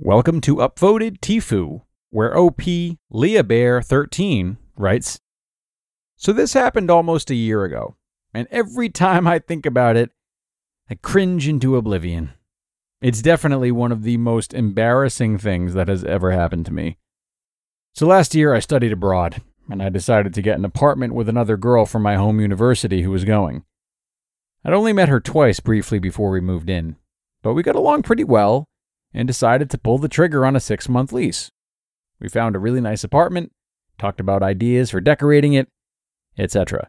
Welcome to Upvoted Tifu, where OP Leah Bear 13 writes So this happened almost a year ago, and every time I think about it, I cringe into oblivion. It's definitely one of the most embarrassing things that has ever happened to me. So last year I studied abroad, and I decided to get an apartment with another girl from my home university who was going. I'd only met her twice briefly before we moved in, but we got along pretty well and decided to pull the trigger on a six month lease. We found a really nice apartment, talked about ideas for decorating it, etc.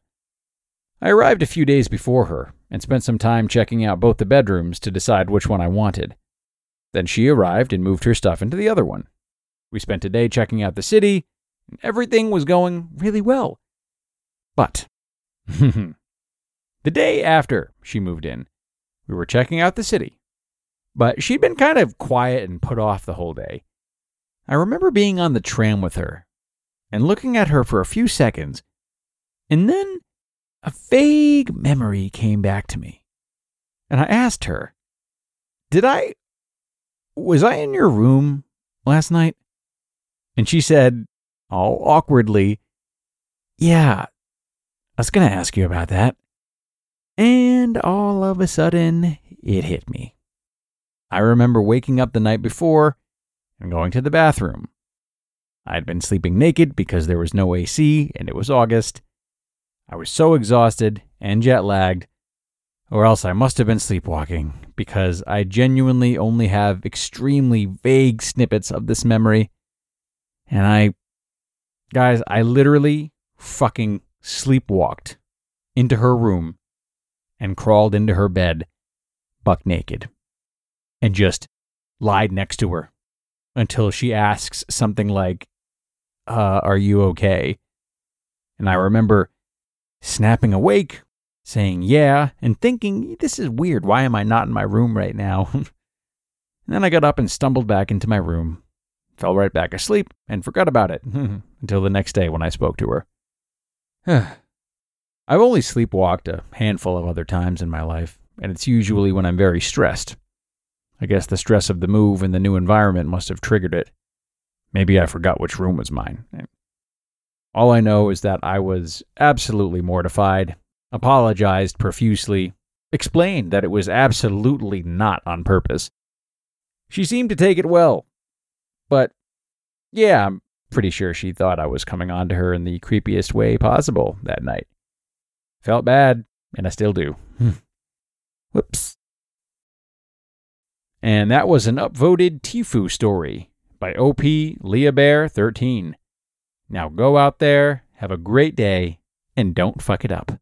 I arrived a few days before her and spent some time checking out both the bedrooms to decide which one I wanted. Then she arrived and moved her stuff into the other one. We spent a day checking out the city, and everything was going really well. But, the day after she moved in, we were checking out the city but she'd been kind of quiet and put off the whole day. I remember being on the tram with her and looking at her for a few seconds, and then a vague memory came back to me. And I asked her, Did I. Was I in your room last night? And she said, all awkwardly, Yeah, I was going to ask you about that. And all of a sudden, it hit me. I remember waking up the night before and going to the bathroom. I had been sleeping naked because there was no AC and it was August. I was so exhausted and jet lagged, or else I must have been sleepwalking because I genuinely only have extremely vague snippets of this memory. And I, guys, I literally fucking sleepwalked into her room and crawled into her bed buck naked and just lied next to her until she asks something like, uh, Are you okay? And I remember snapping awake, saying, Yeah, and thinking, This is weird. Why am I not in my room right now? and then I got up and stumbled back into my room, fell right back asleep, and forgot about it until the next day when I spoke to her. I've only sleepwalked a handful of other times in my life, and it's usually when I'm very stressed I guess the stress of the move and the new environment must have triggered it. Maybe I forgot which room was mine. All I know is that I was absolutely mortified, apologized profusely, explained that it was absolutely not on purpose. She seemed to take it well. But, yeah, I'm pretty sure she thought I was coming on to her in the creepiest way possible that night. Felt bad, and I still do. Whoops. And that was an upvoted Tifu story by OP Leah Bear 13. Now go out there, have a great day, and don't fuck it up.